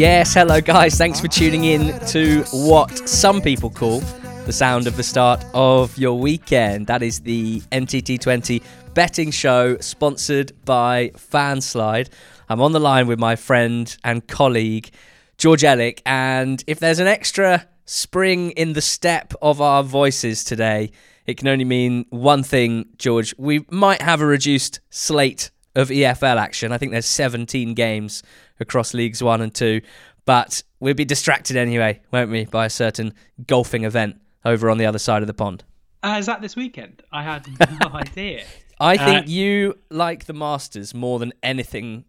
Yes, hello guys. Thanks for tuning in to what some people call the sound of the start of your weekend. That is the NTT20 betting show sponsored by Fanslide. I'm on the line with my friend and colleague George Elek, and if there's an extra spring in the step of our voices today, it can only mean one thing, George. We might have a reduced slate of EFL action. I think there's 17 games across Leagues 1 and 2, but we'll be distracted anyway, won't we, by a certain golfing event over on the other side of the pond. Uh, is that this weekend? I had no idea. I think uh, you like the Masters more than anything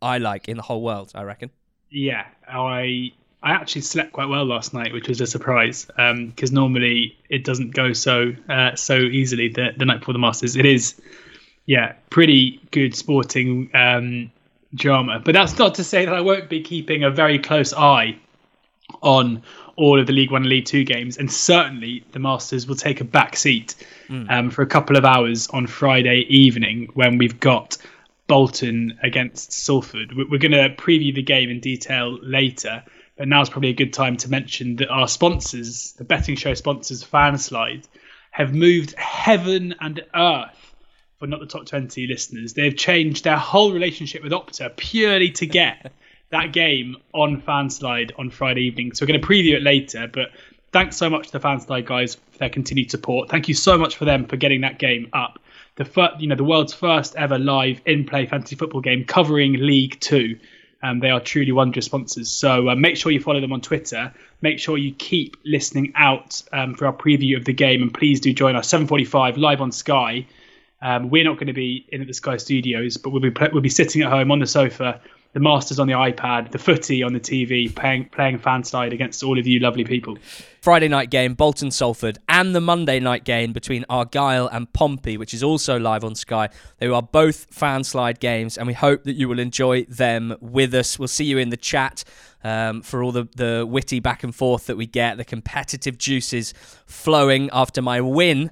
I like in the whole world, I reckon. Yeah, I I actually slept quite well last night, which was a surprise because um, normally it doesn't go so uh, so easily the, the night before the Masters. It is, yeah, pretty good sporting um, drama. But that's not to say that I won't be keeping a very close eye on all of the League One and League Two games, and certainly the Masters will take a back seat mm. um, for a couple of hours on Friday evening when we've got Bolton against Salford. We're going to preview the game in detail later, but now's probably a good time to mention that our sponsors, the betting show sponsors, Fanslide, have moved heaven and earth for not the top 20 listeners. They've changed their whole relationship with Opta purely to get that game on Fanslide on Friday evening. So we're going to preview it later, but thanks so much to the Fanslide guys for their continued support. Thank you so much for them for getting that game up. The fir- you know the world's first ever live in-play fantasy football game covering League Two. Um, they are truly wondrous sponsors. So uh, make sure you follow them on Twitter. Make sure you keep listening out um, for our preview of the game, and please do join us 7:45 live on Sky. Um, we're not going to be in at the Sky Studios, but we'll be we'll be sitting at home on the sofa the Masters on the iPad, the footy on the TV, playing playing Fanslide against all of you lovely people. Friday night game, Bolton Salford, and the Monday night game between Argyle and Pompey, which is also live on Sky. They are both Fanslide games, and we hope that you will enjoy them with us. We'll see you in the chat. Um, for all the, the witty back and forth that we get, the competitive juices flowing after my win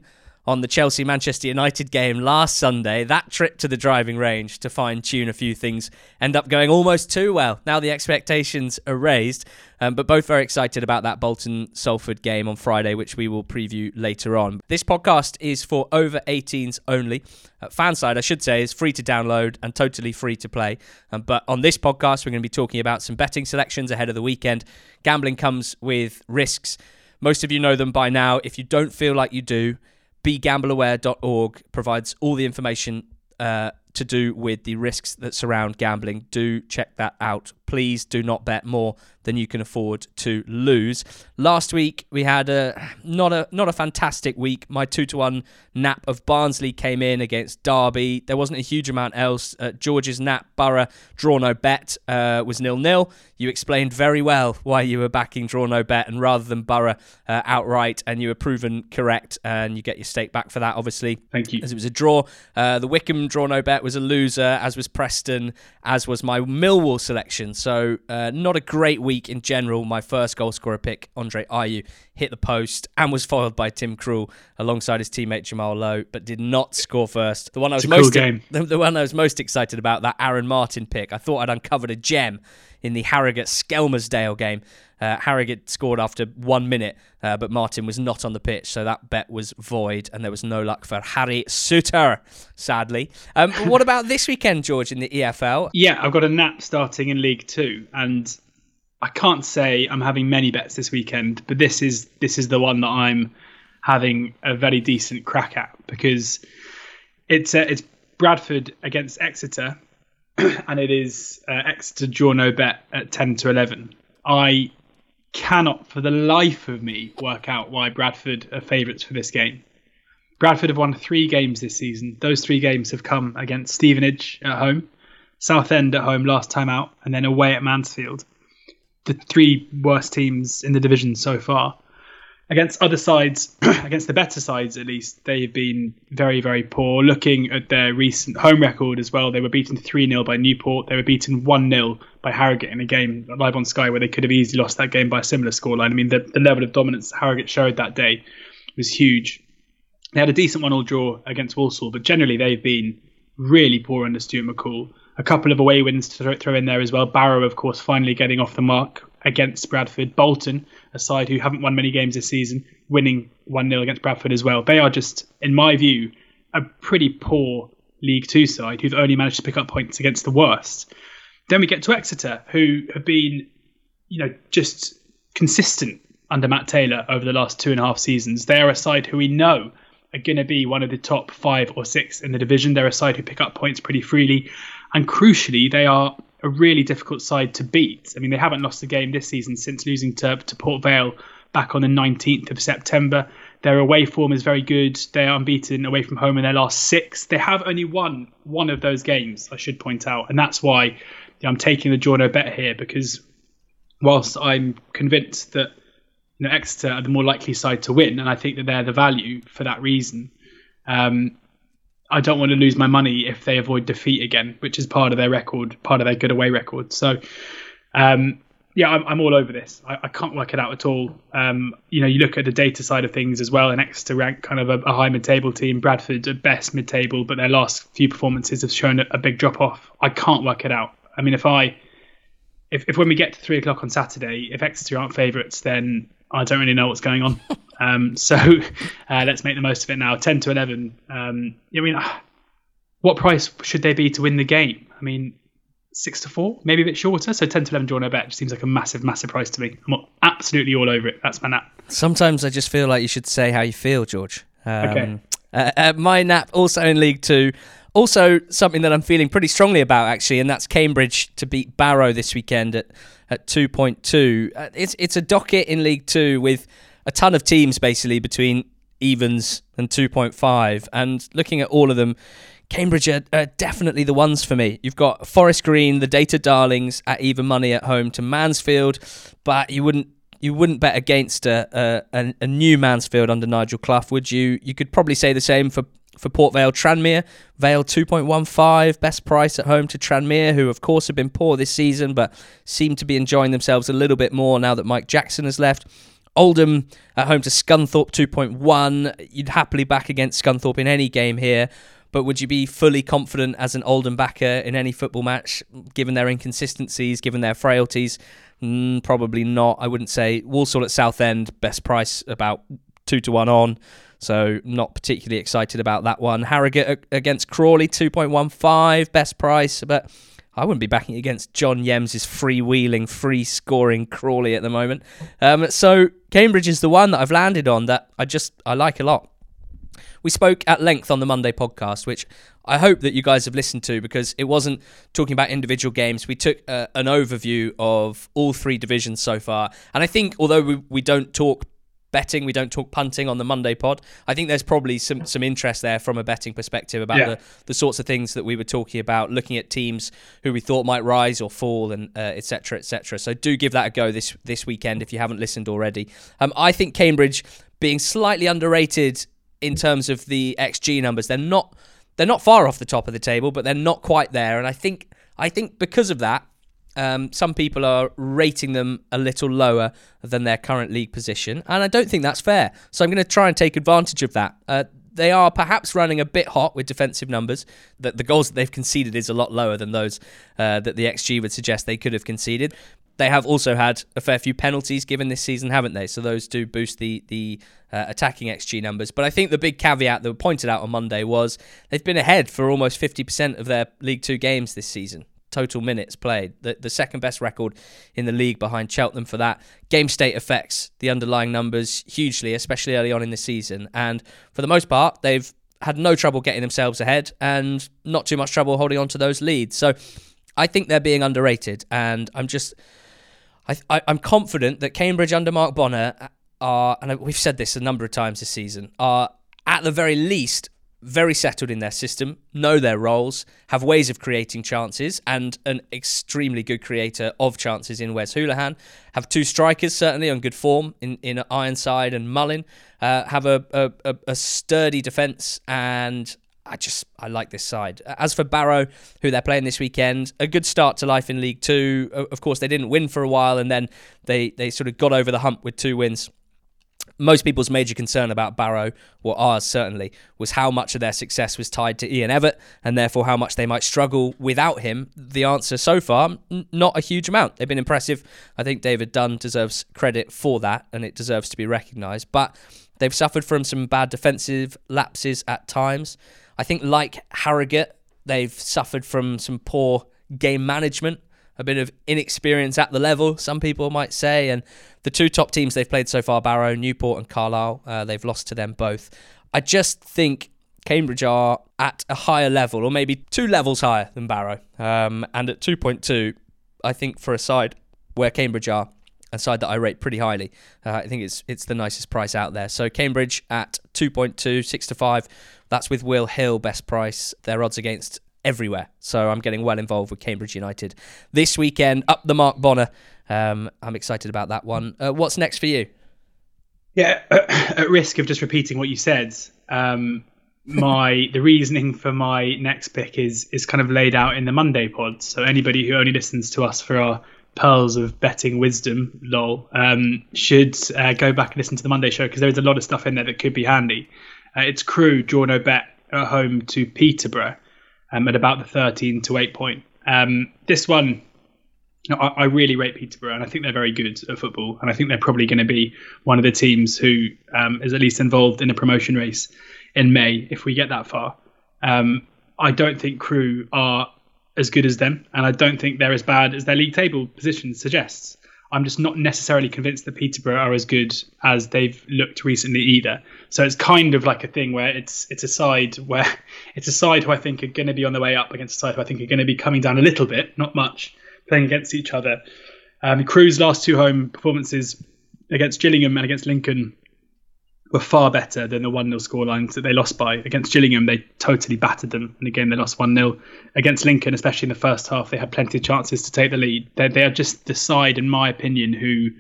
on the Chelsea Manchester United game last Sunday, that trip to the driving range to fine tune a few things end up going almost too well. Now the expectations are raised, um, but both very excited about that Bolton Salford game on Friday, which we will preview later on. This podcast is for over 18s only. Uh, Fanslide, I should say, is free to download and totally free to play. Um, but on this podcast, we're going to be talking about some betting selections ahead of the weekend. Gambling comes with risks. Most of you know them by now. If you don't feel like you do, begambleaware.org provides all the information uh, to do with the risks that surround gambling. Do check that out. Please do not bet more than you can afford to lose. Last week we had a not a not a fantastic week. My two to one nap of Barnsley came in against Derby. There wasn't a huge amount else. Uh, George's nap Borough draw no bet uh, was nil nil. You explained very well why you were backing draw no bet and rather than Borough uh, outright, and you were proven correct, and you get your stake back for that. Obviously, thank you. As it was a draw. Uh, the Wycombe draw no bet was a loser, as was Preston, as was my Millwall selection. So uh, not a great week in general. My first goal scorer pick, Andre Ayew, hit the post and was foiled by Tim Krul alongside his teammate Jamal Lowe, but did not score first. The one I was most cool the, the one I was most excited about, that Aaron Martin pick. I thought I'd uncovered a gem in the Harrogate Skelmersdale game. Uh, Harrogate scored after one minute, uh, but Martin was not on the pitch, so that bet was void, and there was no luck for Harry Souttar, sadly. Um, what about this weekend, George, in the EFL? Yeah, I've got a nap starting in League Two, and I can't say I'm having many bets this weekend, but this is this is the one that I'm having a very decent crack at because it's uh, it's Bradford against Exeter, and it is uh, Exeter draw no bet at ten to eleven. I cannot for the life of me work out why Bradford are favourites for this game. Bradford have won three games this season. Those three games have come against Stevenage at home, Southend at home last time out, and then away at Mansfield. The three worst teams in the division so far against other sides, against the better sides at least, they've been very, very poor. Looking at their recent home record as well, they were beaten 3 0 by Newport. They were beaten 1 0 by Harrogate in a game live on Sky where they could have easily lost that game by a similar scoreline. I mean, the, the level of dominance Harrogate showed that day was huge. They had a decent one all draw against Walsall, but generally they've been really poor under Stuart McCall. a couple of away wins to throw in there as well. Barrow, of course, finally getting off the mark against Bradford. Bolton, a side who haven't won many games this season, winning 1 0 against Bradford as well. They are just, in my view, a pretty poor League Two side who've only managed to pick up points against the worst. Then we get to Exeter, who have been, you know, just consistent under Matt Taylor over the last two and a half seasons. They are a side who we know are going to be one of the top five or six in the division. They're a side who pick up points pretty freely. And crucially, they are a really difficult side to beat. I mean, they haven't lost a game this season since losing to, to Port Vale back on the 19th of September. Their away form is very good. They are unbeaten away from home in their last six. They have only won one of those games, I should point out. And that's why I'm taking the draw no bet here because whilst I'm convinced that you know, Exeter are the more likely side to win, and I think that they're the value for that reason. Um, I don't want to lose my money if they avoid defeat again, which is part of their record, part of their good away record. So, um, yeah, I'm, I'm, all over this. I, I, can't work it out at all. Um, you know, you look at the data side of things as well, and Exeter rank kind of a, a high mid-table team. Bradford at best mid-table, but their last few performances have shown a, a big drop-off. I can't work it out. I mean, if I, if, if when we get to three o'clock on Saturday, if Exeter aren't favourites, then I don't really know what's going on. um, so uh, let's make the most of it now. 10 to 11. Um, I mean, uh, what price should they be to win the game? I mean, six to four, maybe a bit shorter. So 10 to 11 draw no bet just seems like a massive, massive price to me. I'm absolutely all over it. That's my nap. Sometimes I just feel like you should say how you feel, George. Um, okay. Uh, uh, my nap also in League Two. Also, something that I'm feeling pretty strongly about actually, and that's Cambridge to beat Barrow this weekend at at 2.2. Uh, it's it's a docket in League Two with a ton of teams basically between evens and 2.5. And looking at all of them, Cambridge are, are, definitely the ones for me. You've got Forest Green, the Data Darlings at even money at home to Mansfield, but you wouldn't you wouldn't bet against a, a, a new Mansfield under Nigel Clough, would you? You could probably say the same for for Port Vale Tranmere. Vale 2.15, best price at home to Tranmere, who of course have been poor this season, but seem to be enjoying themselves a little bit more now that Mike Jackson has left. Oldham at home to Scunthorpe 2.1. You'd happily back against Scunthorpe in any game here, but would you be fully confident as an Oldham backer in any football match, given their inconsistencies, given their frailties? Mm, probably not. I wouldn't say Walsall at Southend, best price about two to one on. So not particularly excited about that one. Harrogate against Crawley, 2.15, best price, but I wouldn't be backing against John Yems' freewheeling, free scoring Crawley at the moment. Um, so Cambridge is the one that I've landed on that I just I like a lot. We spoke at length on the Monday podcast, which I hope that you guys have listened to because it wasn't talking about individual games. We took uh, an overview of all three divisions so far. And I think, although we, we don't talk betting. We don't talk punting on the Monday pod. I think there's probably some some interest there from a betting perspective about yeah. the, the sorts of things that we were talking about, looking at teams who we thought might rise or fall, and etc. Uh, etc. Et so do give that a go this this weekend if you haven't listened already. Um, I think Cambridge being slightly underrated in terms of the xG numbers. They're not they're not far off the top of the table, but they're not quite there. And I think I think because of that, um, some people are rating them a little lower than their current league position, and I don't think that's fair. So I'm going to try and take advantage of that. Uh, they are perhaps running a bit hot with defensive numbers. That the goals that they've conceded is a lot lower than those uh, that the XG would suggest they could have conceded. They have also had a fair few penalties given this season, haven't they? So those do boost the the uh, attacking XG numbers. But I think the big caveat that was pointed out on Monday was they've been ahead for almost 50% of their League Two games this season total minutes played. The, the second best record in the league behind Cheltenham for that. Game state affects the underlying numbers hugely, especially early on in the season. And for the most part, they've had no trouble getting themselves ahead and not too much trouble holding on to those leads. So I think they're being underrated. And I'm just. I, I, I'm confident that Cambridge under Mark Bonner are, and we've said this a number of times this season, are at the very least very settled in their system, know their roles, have ways of creating chances, and an extremely good creator of chances in Wes Hoolahan. Have two strikers certainly on good form in, in Ironside and Mullin. Uh, have a, a, a sturdy defence, and I just I like this side. As for Barrow, who they're playing this weekend, a good start to life in League Two. Of course, they didn't win for a while, and then they they sort of got over the hump with two wins most people's major concern about Barrow, or ours certainly, was how much of their success was tied to Ian Evatt and therefore how much they might struggle without him. The answer so far, n- not a huge amount. They've been impressive. I think David Dunn deserves credit for that and it deserves to be recognised. But they've suffered from some bad defensive lapses at times. I think, like Harrogate, they've suffered from some poor game management a bit of inexperience at the level, some people might say. And the two top teams they've played so far, Barrow, Newport, and Carlisle, uh, they've lost to them both. I just think Cambridge are at a higher level, or maybe two levels higher than Barrow. Um, and at 2.2, I think for a side where Cambridge are, a side that I rate pretty highly, uh, I think it's it's the nicest price out there. So Cambridge at 2.2, 6 to 5. That's with Will Hill, best price. Their odds against everywhere. So I'm getting well involved with Cambridge United this weekend. Up the Mark Bonner. Um, I'm excited about that one. Uh, what's next for you? Yeah, at risk of just repeating what you said, um, my the reasoning for my next pick is is kind of laid out in the Monday pod. So anybody who only listens to us for our pearls of betting wisdom, lol, um, should uh, go back and listen to the Monday show because there is a lot of stuff in there that could be handy. Uh, it's Crewe draw no bet at home to Peterborough um, at about the 13 to 8 point. Um, this one, you know, I, I, really rate Peterborough, and I think they're very good at football, and I think they're probably going to be one of the teams who um, is at least involved in a promotion race in May if we get that far. Um, I don't think Crewe are as good as them, and I don't think they're as bad as their league table position suggests. I'm just not necessarily convinced that Peterborough are as good as they've looked recently either. So it's kind of like a thing where it's it's a side where it's a side who I think are going to be on the way up against a side who I think are going to be coming down a little bit, not much, playing against each other. Um, Crewe's last two home performances against Gillingham and against Lincoln were far better than the 1 0 scorelines that they lost by. Against Gillingham, they totally battered them. And again, they lost 1 0. Against Lincoln, especially in the first half, they had plenty of chances to take the lead. They're, they are just the side, in my opinion, who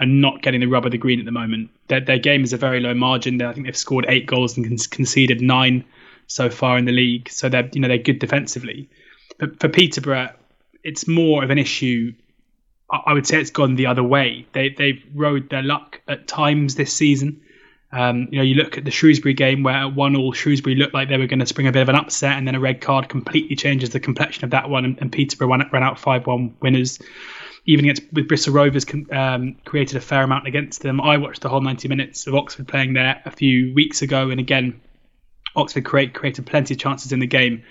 are not getting the rub of the green at the moment. Their, their game is a very low margin. I think they've scored eight goals and conceded nine so far in the league. So they're you know they're good defensively. But for Peterborough, it's more of an issue. I would say it's gone the other way. They they've rode their luck at times this season. Um, you know, you look at the Shrewsbury game where one all Shrewsbury looked like they were going to spring a bit of an upset, and then a red card completely changes the complexion of that one, and, and Peterborough ran, ran out five one winners. Even against with Bristol Rovers, um, created a fair amount against them. I watched the whole 90 minutes of Oxford playing there a few weeks ago, and again, Oxford create, created plenty of chances in the game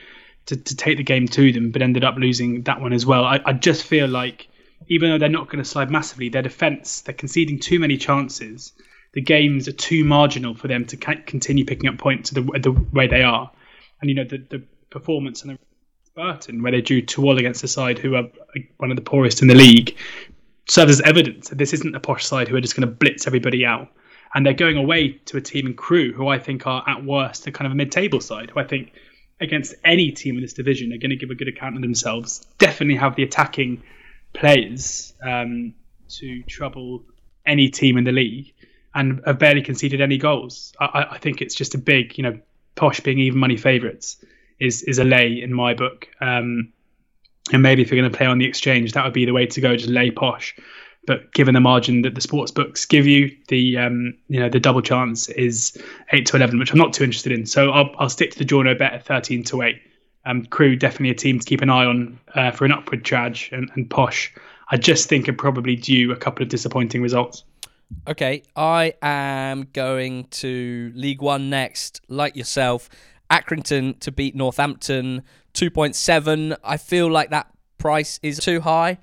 to, to take the game to them, but ended up losing that one as well. I, I just feel like even though they're not going to slide massively, their defence they're conceding too many chances the games are too marginal for them to continue picking up points the, the way they are. And you know the the performance and the Burton, where they drew two all against a side who are one of the poorest in the league, serves as evidence that this isn't a posh side who are just going to blitz everybody out. And they're going away to a team and Crewe who I think are at worst a kind of a mid-table side who I think against any team in this division are going to give a good account of themselves. Definitely have the attacking players um, to trouble any team in the league and have barely conceded any goals. I, I think it's just a big, you know, Posh being even money favourites is is a lay in my book. Um, and maybe if you're going to play on the exchange, that would be the way to go, just lay Posh. But given the margin that the sports books give you, the um, you know the double chance is eight to eleven, which I'm not too interested in. So I'll, I'll stick to the draw no bet at thirteen to eight. Um, Crewe definitely a team to keep an eye on uh, for an upward charge, and, and Posh I just think are probably due a couple of disappointing results. Okay, I am going to League One next, like yourself. Accrington to beat Northampton, 2.7. I feel like that price is too high.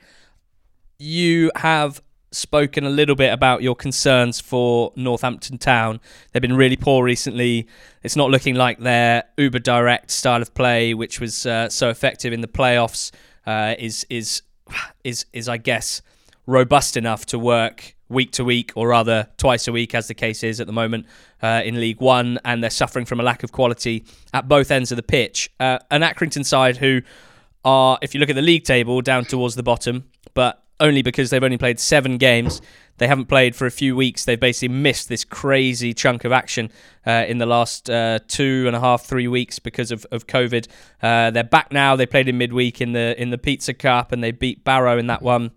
You have spoken a little bit about your concerns for Northampton Town. They've been really poor recently. It's not looking like their uber direct style of play, which was uh, so effective in the playoffs, uh, is is is is I guess robust enough to work week to week, or rather twice a week, as the case is at the moment uh, in League One, and they're suffering from a lack of quality at both ends of the pitch. Uh, an Accrington side who are, if you look at the league table, down towards the bottom, but only because they've only played seven games. They haven't played for a few weeks. They've basically missed this crazy chunk of action uh, in the last uh, two and a half, three weeks because of, of COVID. Uh, they're back now. They played in midweek in the in the Pizza Cup and they beat Barrow in that one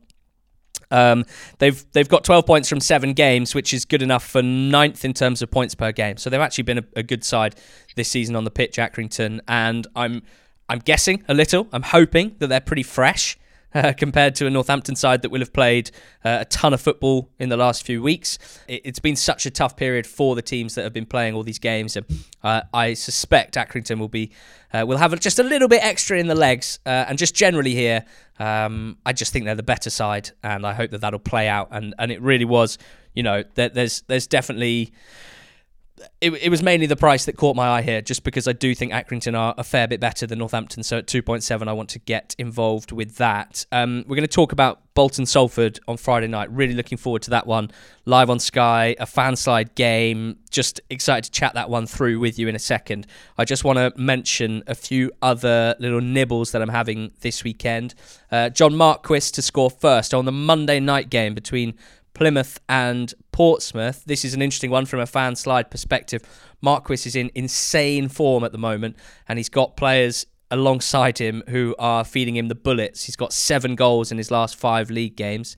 Um, they've they've got 12 points from seven games, which is good enough for ninth in terms of points per game. So they've actually been a, a good side this season on the pitch, Accrington, and I'm I'm guessing a little. I'm hoping that they're pretty fresh uh, compared to a Northampton side that will have played uh, a ton of football in the last few weeks. It, has been such a tough period for the teams that have been playing all these games, and uh, I suspect Accrington will be uh, will have just a little bit extra in the legs, uh, and just generally here, um, I just think they're the better side, and I hope that that'll play out. And and it really was, you know, there's there's definitely it, it was mainly the price that caught my eye here, just because I do think Accrington are a fair bit better than Northampton. So at 2.7, I want to get involved with that. Um, we're going to talk about Bolton Salford on Friday night. Really looking forward to that one. Live on Sky, a Fanslide game. Just excited to chat that one through with you in a second. I just want to mention a few other little nibbles that I'm having this weekend. Uh, John Marquis to score first on the Monday night game between Plymouth and Portsmouth. This is an interesting one from a Fanslide perspective. Marquis is in insane form at the moment, and he's got players alongside him who are feeding him the bullets. He's got seven goals in his last five league games,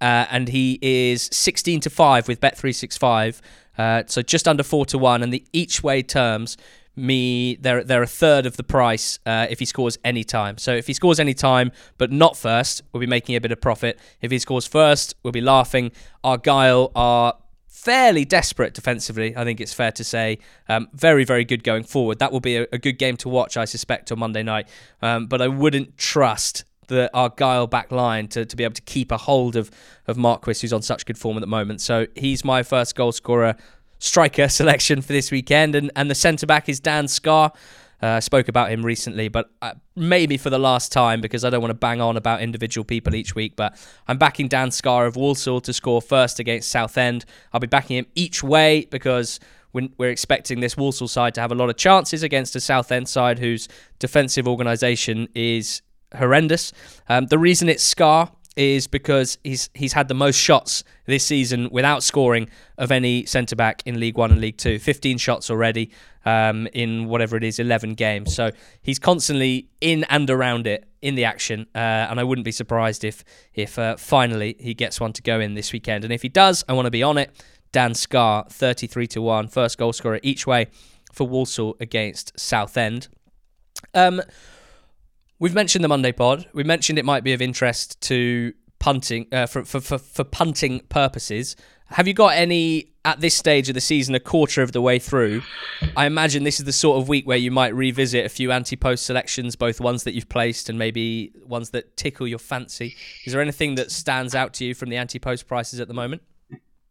uh, and he is 16 to five with Bet365. Uh, so just under four to one, and the each way terms me they're they're a third of the price uh, if he scores any time. So if he scores any time but not first, we'll be making a bit of profit. If he scores first, we'll be laughing. Argyle are fairly desperate defensively. I think it's fair to say. Um, very very good going forward. That will be a, a, good game to watch, I suspect, on Monday night. Um, but I wouldn't trust the Argyle back line to, to be able to keep a hold of of Marquis, who's on such good form at the moment. So he's my first goal scorer striker selection for this weekend, and, and the centre back is Dan Scarr. Uh, I spoke about him recently, but uh, maybe for the last time because I don't want to bang on about individual people each week. But I'm backing Dan Scarr of Walsall to score first against Southend. I'll be backing him each way because we're expecting this Walsall side to have a lot of chances against a Southend side whose defensive organisation is horrendous. Um, the reason it's Scarr is because he's he's had the most shots this season without scoring of any centre back in League One and League Two. 15 shots already um, in whatever it is, 11 games. So he's constantly in and around it in the action, uh, and I wouldn't be surprised if if uh, finally he gets one to go in this weekend. And if he does, I want to be on it. Dan Scarr, 33 to one, first goal scorer each way for Walsall against Southend. Um, We've mentioned the Monday pod. We mentioned it might be of interest to punting uh, for, for, for, for punting purposes. Have you got any at this stage of the season, a quarter of the way through? I imagine this is the sort of week where you might revisit a few ante-post selections, both ones that you've placed and maybe ones that tickle your fancy. Is there anything that stands out to you from the ante-post prices at the moment?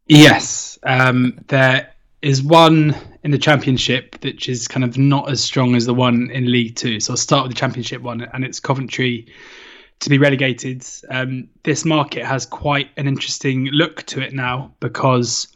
Yes, um, there is one in the championship which is kind of not as strong as the one in League Two. So I'll start with the championship one, and it's Coventry to be relegated. Um, this market has quite an interesting look to it now because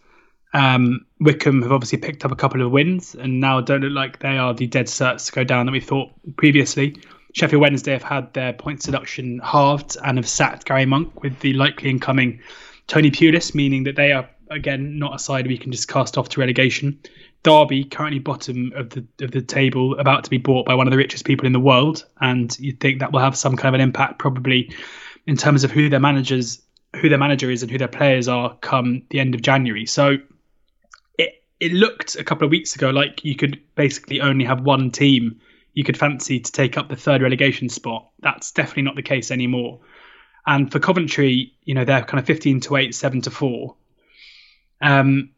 um, Wycombe have obviously picked up a couple of wins and now don't look like they are the dead certs to go down that we thought previously. Sheffield Wednesday have had their points deduction halved and have sacked Gary Monk with the likely incoming Tony Pulis, meaning that they are again not a side we can just cast off to relegation. Derby currently bottom of the of the table, about to be bought by one of the richest people in the world, and you'd think that will have some kind of an impact, probably in terms of who their managers, who their manager is, and who their players are come the end of January. So it it looked a couple of weeks ago like you could basically only have one team you could fancy to take up the third relegation spot. That's definitely not the case anymore. And for Coventry, you know, they're kind of 15 to 8, 7 to 4. Um,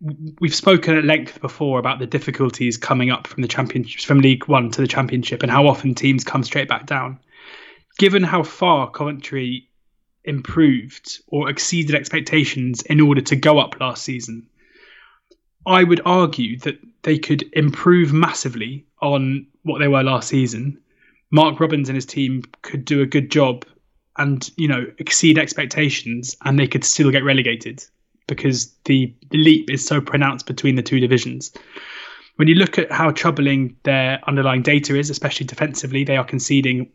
we've spoken at length before about the difficulties coming up from the championships from League One to the Championship, and how often teams come straight back down. Given how far Coventry improved or exceeded expectations in order to go up last season, I would argue that they could improve massively on what they were last season. Mark Robins and his team could do a good job and you know exceed expectations, and they could still get relegated because the, leap is so pronounced between the two divisions. When you look at how troubling their underlying data is, especially defensively, they are conceding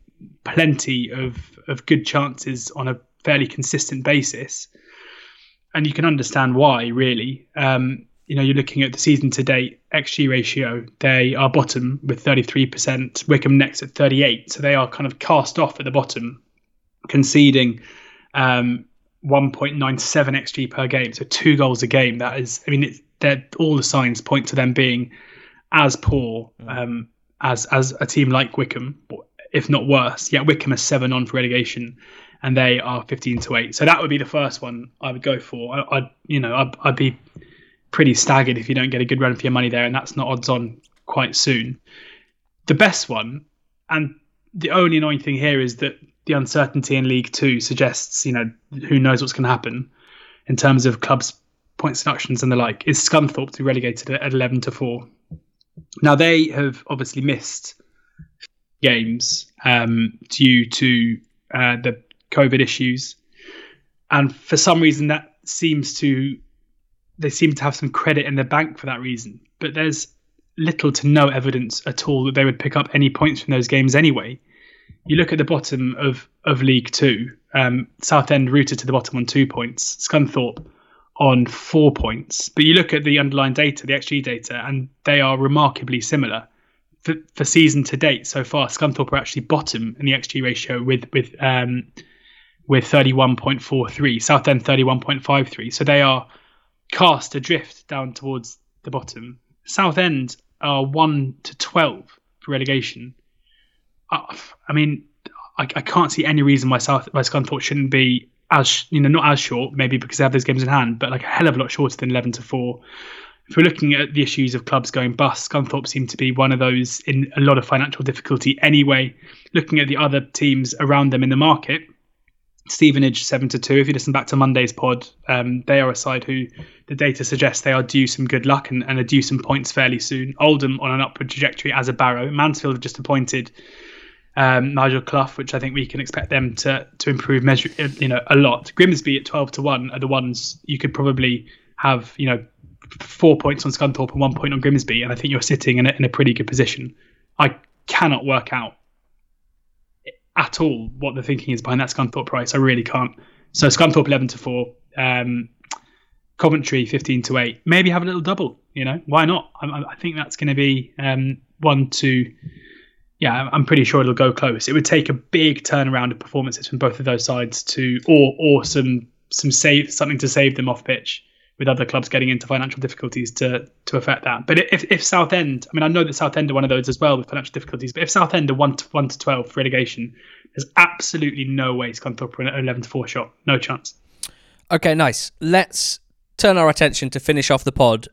plenty of, of good chances on a fairly consistent basis. And you can understand why, really. Um, you know, you're looking at the season to date XG ratio. They are bottom with 33%, Wycombe next at 38. So they are kind of cast off at the bottom, conceding um, 1.97 xG per game, so two goals a game. That is, I mean, it, all the signs point to them being as poor um, as as a team like Wycombe, if not worse. Yeah, Wycombe is seven on for relegation, and they are 15 to eight. So that would be the first one I would go for. I, would you know, I'd, I'd be pretty staggered if you don't get a good run for your money there, and that's not odds on quite soon. The best one, and the only annoying thing here is that the uncertainty in League Two suggests, you know, who knows what's going to happen in terms of clubs' points deductions and the like. Is Scunthorpe to be relegated at 11 to four? Now they have obviously missed games um, due to uh, the COVID issues, and for some reason that seems to they seem to have some credit in the bank for that reason. But there's little to no evidence at all that they would pick up any points from those games anyway you look at the bottom of of League Two. Um, Southend rooted to the bottom on two points. Scunthorpe on four points. But you look at the underlying data, the XG data, and they are remarkably similar. For, for season to date so far, Scunthorpe are actually bottom in the XG ratio with with um, with 31.43, Southend 31.53. So they are cast adrift down towards the bottom. Southend are 1 to 12 for relegation I mean, I, I, can't see any reason why South why Scunthorpe shouldn't be as you know not as short, maybe because they have those games in hand, but like a hell of a lot shorter than eleven to four. If we're looking at the issues of clubs going bust, Scunthorpe seem to be one of those in a lot of financial difficulty anyway. Looking at the other teams around them in the market, Stevenage seven to two. If you listen back to Monday's pod, um, they are a side who the data suggests they are due some good luck and, and are due some points fairly soon. Oldham on an upward trajectory as a Barrow. Mansfield have just appointed um, Nigel Clough, which I think we can expect them to to improve measure, you know, a lot. Grimsby at twelve to one are the ones you could probably have, you know, four points on Scunthorpe and one point on Grimsby, and I think you're sitting in a, in a pretty good position. I cannot work out at all what the thinking is behind that Scunthorpe price. I really can't. So Scunthorpe eleven to four, um, Coventry fifteen to eight. Maybe have a little double. You know, why not? I, I think that's going to be um, one to yeah, I'm pretty sure it'll go close. It would take a big turnaround of performances from both of those sides to, or or some some save something to save them off pitch with other clubs getting into financial difficulties to to affect that. But if if Southend, I mean, I know that Southend are one of those as well with financial difficulties. But if Southend are one to one to twelve for relegation, there's absolutely no way Scunthorpe are an eleven to four shot. No chance. Okay, nice. Let's turn our attention to finish off the pod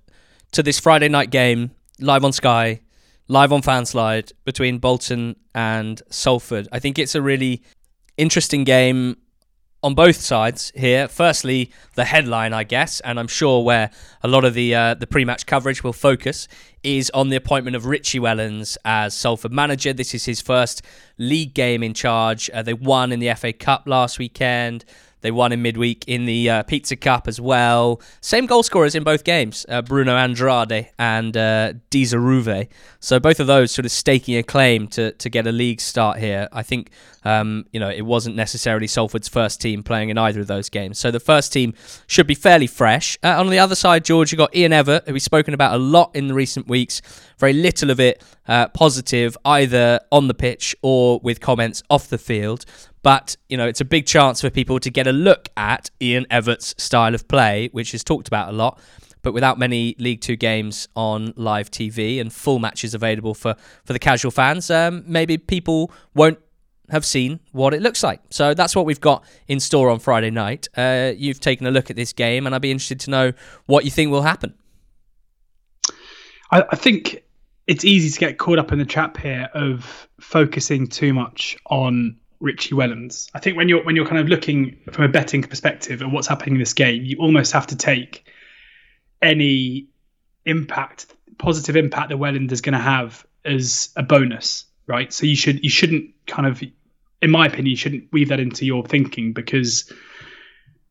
to this Friday night game live on Sky live on Fanslide between Bolton and Salford. I think it's a really interesting game on both sides here. Firstly, the headline, I guess, and I'm sure where a lot of the uh, the pre-match coverage will focus is on the appointment of Richie Wellens as Salford manager. This is his first league game in charge. Uh, they won in the FA Cup last weekend. They won in midweek in the uh, Pizza Cup as well. Same goal scorers in both games, uh, Bruno Andrade and uh, Dieseruvwe. So both of those sort of staking a claim to, to get a league start here. I think um, you know it wasn't necessarily Salford's first team playing in either of those games. So the first team should be fairly fresh. Uh, on the other side, George, you've got Ian Evatt, who we've spoken about a lot in the recent weeks. Very little of it uh, positive, either on the pitch or with comments off the field. But, you know, it's a big chance for people to get a look at Ian Evatt's style of play, which is talked about a lot. But without many League Two games on live TV and full matches available for, for the casual fans, um, maybe people won't have seen what it looks like. So that's what we've got in store on Friday night. Uh, you've taken a look at this game, and I'd be interested to know what you think will happen. I, I think it's easy to get caught up in the trap here of focusing too much on Richie Wellens. I think when you're when you're kind of looking from a betting perspective at what's happening in this game, you almost have to take any impact, positive impact that Wellens is going to have as a bonus, right? So you should you shouldn't kind of, in my opinion, you shouldn't weave that into your thinking because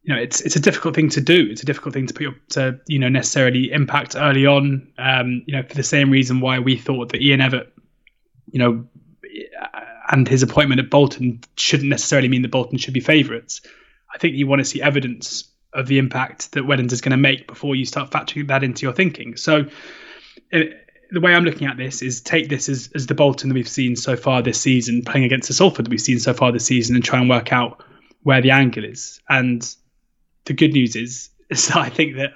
you know it's it's a difficult thing to do. It's a difficult thing to put your, to you know necessarily impact early on. Um, you know for the same reason why we thought that Ian Evatt, you know and his appointment at Bolton shouldn't necessarily mean that Bolton should be favourites. I think you want to see evidence of the impact that Wellens is going to make before you start factoring that into your thinking. So, it, the way I'm looking at this is take this as, as the Bolton that we've seen so far this season, playing against the Salford that we've seen so far this season, and try and work out where the angle is. And the good news is, is that I think that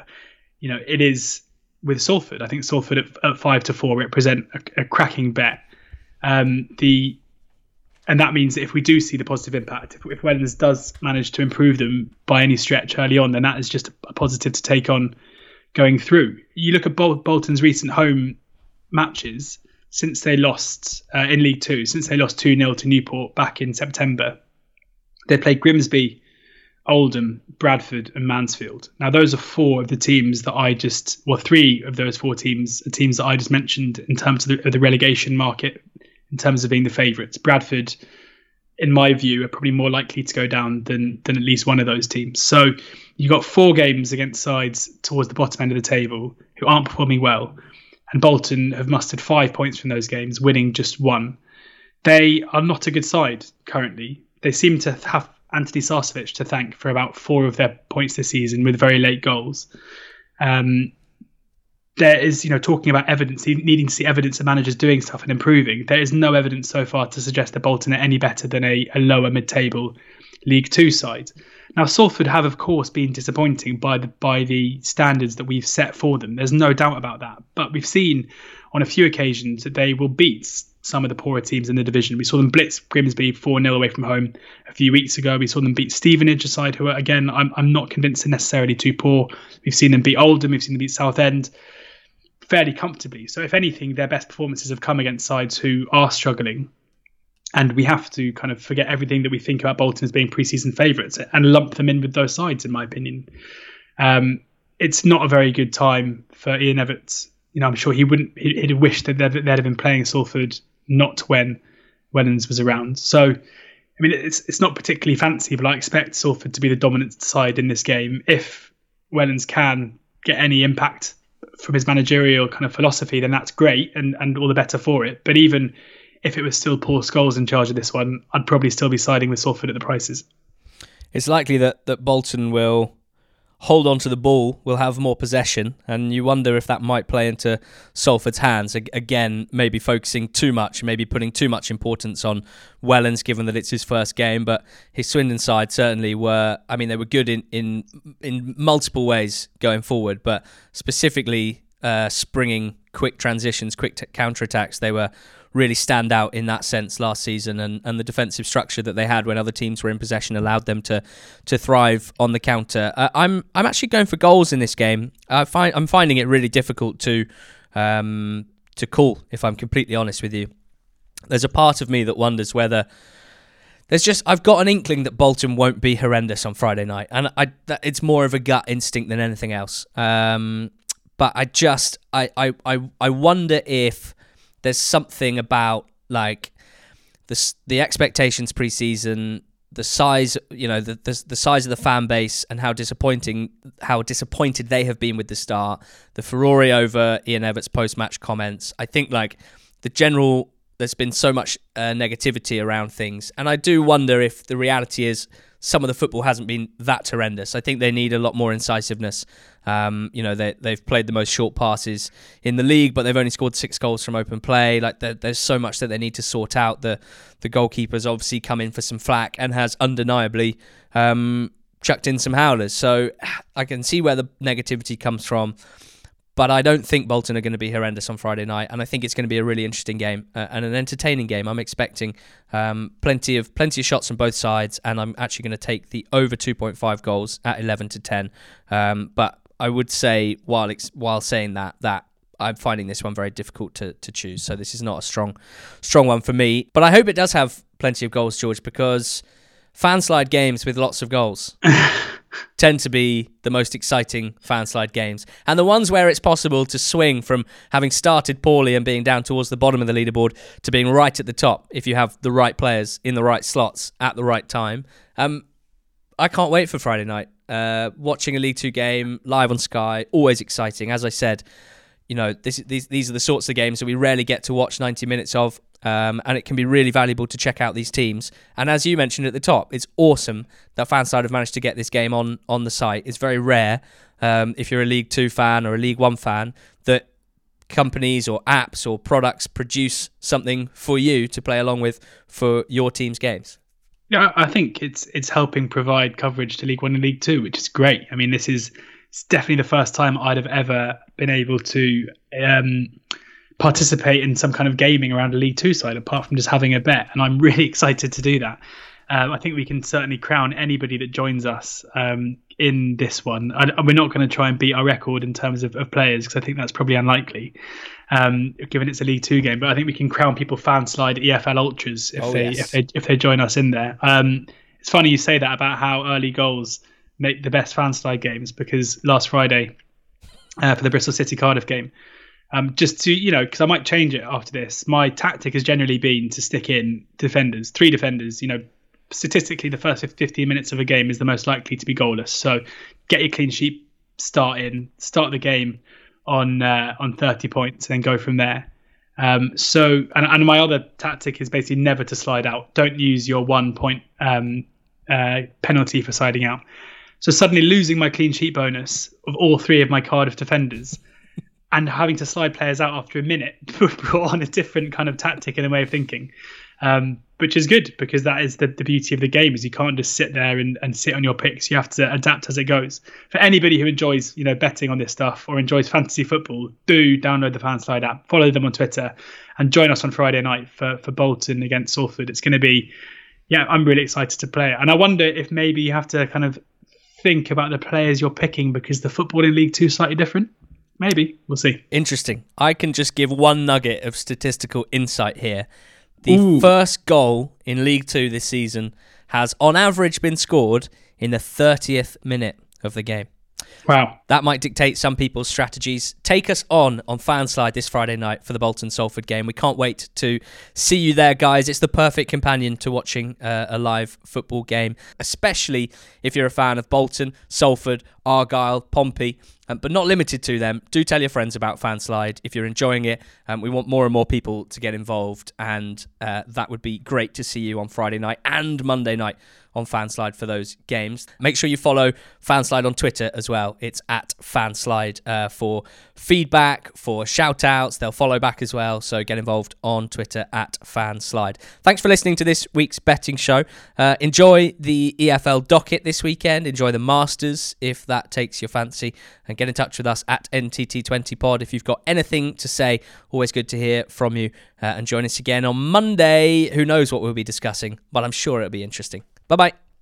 you know it is with Salford. I think Salford at, at five to four represent a, a cracking bet. Um, the and that means that if we do see the positive impact, if, if Wellens does manage to improve them by any stretch early on, then that is just a positive to take on going through. You look at Bol- Bolton's recent home matches since they lost uh, in League Two, since they lost 2 0 to Newport back in September. They played Grimsby, Oldham, Bradford, and Mansfield. Now, those are four of the teams that I just, well, three of those four teams are teams that I just mentioned in terms of the, of the relegation market in terms of being the favourites. Bradford, in my view, are probably more likely to go down than than at least one of those teams. So you've got four games against sides towards the bottom end of the table who aren't performing well, and Bolton have mustered five points from those games, winning just one. They are not a good side currently. They seem to have Antoni Sarcevic to thank for about four of their points this season with very late goals. Um, there is, you know, talking about evidence, needing to see evidence of managers doing stuff and improving. There is no evidence so far to suggest that Bolton are any better than a, a lower mid-table League Two side. Now, Salford have, of course, been disappointing by the by the standards that we've set for them. There's no doubt about that. But we've seen on a few occasions that they will beat some of the poorer teams in the division. We saw them blitz Grimsby 4 0 away from home a few weeks ago. We saw them beat Stevenage, a side who are, again, I'm, I'm not convinced are necessarily too poor. We've seen them beat Oldham, we've seen them beat Southend fairly comfortably. So, if anything, their best performances have come against sides who are struggling. And we have to kind of forget everything that we think about Bolton as being preseason favourites and lump them in with those sides, in my opinion. Um, it's not a very good time for Ian Evatt. You know, I'm sure he wouldn't. He'd have wished that they'd, they'd have been playing Salford not when Wellens was around. So, I mean, it's it's not particularly fancy, but I expect Salford to be the dominant side in this game if Wellens can get any impact from his managerial kind of philosophy, then that's great and, and all the better for it. But even if it was still Paul Scholes in charge of this one, I'd probably still be siding with Salford at the prices. It's likely that, that Bolton will hold on to the ball, We'll have more possession, and you wonder if that might play into Salford's hands. Again, maybe focusing too much, maybe putting too much importance on Wellens, given that it's his first game. But his Swindon side certainly were. I mean, they were good in in in multiple ways going forward, but specifically uh, springing quick transitions, quick t- counter attacks. They were really stand out in that sense last season, and, and the defensive structure that they had when other teams were in possession allowed them to to thrive on the counter. Uh, I'm I'm actually going for goals in this game. I find I'm finding it really difficult to um, to call, if I'm completely honest with you. There's a part of me that wonders whether there's just I've got an inkling that Bolton won't be horrendous on Friday night, and I it's more of a gut instinct than anything else. Um, but I just I, I I I wonder if there's something about like the the expectations preseason, the size, you know, the, the, the size of the fan base and how disappointing how disappointed they have been with the start. The Ferrari over Ian Evatt's post match comments. I think like the general there's been so much uh, negativity around things, and I do wonder if the reality is some of the football hasn't been that horrendous. I think they need a lot more incisiveness. Um, you know, they, they've played the most short passes in the league, but they've only scored six goals from open play. Like there's so much that they need to sort out. The the goalkeeper's obviously come in for some flack and has undeniably um, chucked in some howlers. So I can see where the negativity comes from. But I don't think Bolton are going to be horrendous on Friday night, and I think it's going to be a really interesting game uh, and an entertaining game. I'm expecting um, plenty of plenty of shots from both sides, and I'm actually going to take the over 2.5 goals at 11 to 10. Um, but I would say while while saying that that I'm finding this one very difficult to, to choose. So this is not a strong strong one for me. But I hope it does have plenty of goals, George, because fanslide games with lots of goals tend to be the most exciting fanslide games. And the ones where it's possible to swing from having started poorly and being down towards the bottom of the leaderboard to being right at the top if you have the right players in the right slots at the right time. Um, I can't wait for Friday night. Uh, watching a League Two game live on Sky, always exciting. As I said, you know, this, these these are the sorts of games that we rarely get to watch 90 minutes of, um, and it can be really valuable to check out these teams. And as you mentioned at the top, it's awesome that Fanslide have managed to get this game on on the site. It's very rare um, if you're a League Two fan or a League One fan that companies or apps or products produce something for you to play along with for your team's games. Yeah, I think it's it's helping provide coverage to League One and League Two, which is great. I mean, this is it's definitely the first time I'd have ever been able to um, participate in some kind of gaming around a League Two side, apart from just having a bet. And I'm really excited to do that. Um, I think we can certainly crown anybody that joins us um, in this one. I, we're not going to try and beat our record in terms of, of players because I think that's probably unlikely, um, given it's a League Two game. But I think we can crown people fanslide EFL ultras if oh, they yes. if they if they join us in there. Um, it's funny you say that about how early goals make the best fanslide games because last Friday uh, for the Bristol City Cardiff game. Um, just to you know, because I might change it after this. My tactic has generally been to stick in defenders, three defenders. You know, statistically, the first 15 minutes of a game is the most likely to be goalless. So get your clean sheet start in, start the game on uh, on 30 points, and go from there. Um, so, and, and, my other tactic is basically never to slide out. Don't use your one point um, uh, penalty for sliding out. So suddenly losing my clean sheet bonus of all three of my Cardiff defenders and having to slide players out after a minute brought on a different kind of tactic and a way of thinking. Um, which is good because that is the, the beauty of the game is you can't just sit there and, and sit on your picks. You have to adapt as it goes. For anybody who enjoys you know betting on this stuff or enjoys fantasy football do download the fanslide app follow them on twitter and join us on friday night for, for bolton against salford. It's going to be yeah i'm really excited to play it. And i wonder if maybe you have to kind of think about the players you're picking because the football in league two is slightly different maybe we'll see interesting i can just give one nugget of statistical insight here the Ooh. first goal in League Two this season has, on average, been scored in the 30th minute of the game. Wow. That might dictate some people's strategies. Take us on on Fanslide this Friday night for the Bolton Salford game. We can't wait to see you there, guys. It's the perfect companion to watching uh, a live football game, especially if you're a fan of Bolton, Salford, Argyle, Pompey, um, but not limited to them. Do tell your friends about Fanslide if you're enjoying it. Um, we want more and more people to get involved, and uh, that would be great to see you on Friday night and Monday night on Fanslide for those games. Make sure you follow Fanslide on Twitter as well. It's at Fanslide uh, for feedback, for shout outs. They'll follow back as well. So get involved on Twitter at Fanslide. Thanks for listening to this week's betting show. Uh, enjoy the EFL docket this weekend. Enjoy the Masters if that takes your fancy. And get in touch with us at NTT20pod if you've got anything to say. Always good to hear from you. Uh, and join us again on Monday. Who knows what we'll be discussing, but I'm sure it'll be interesting. Bye bye.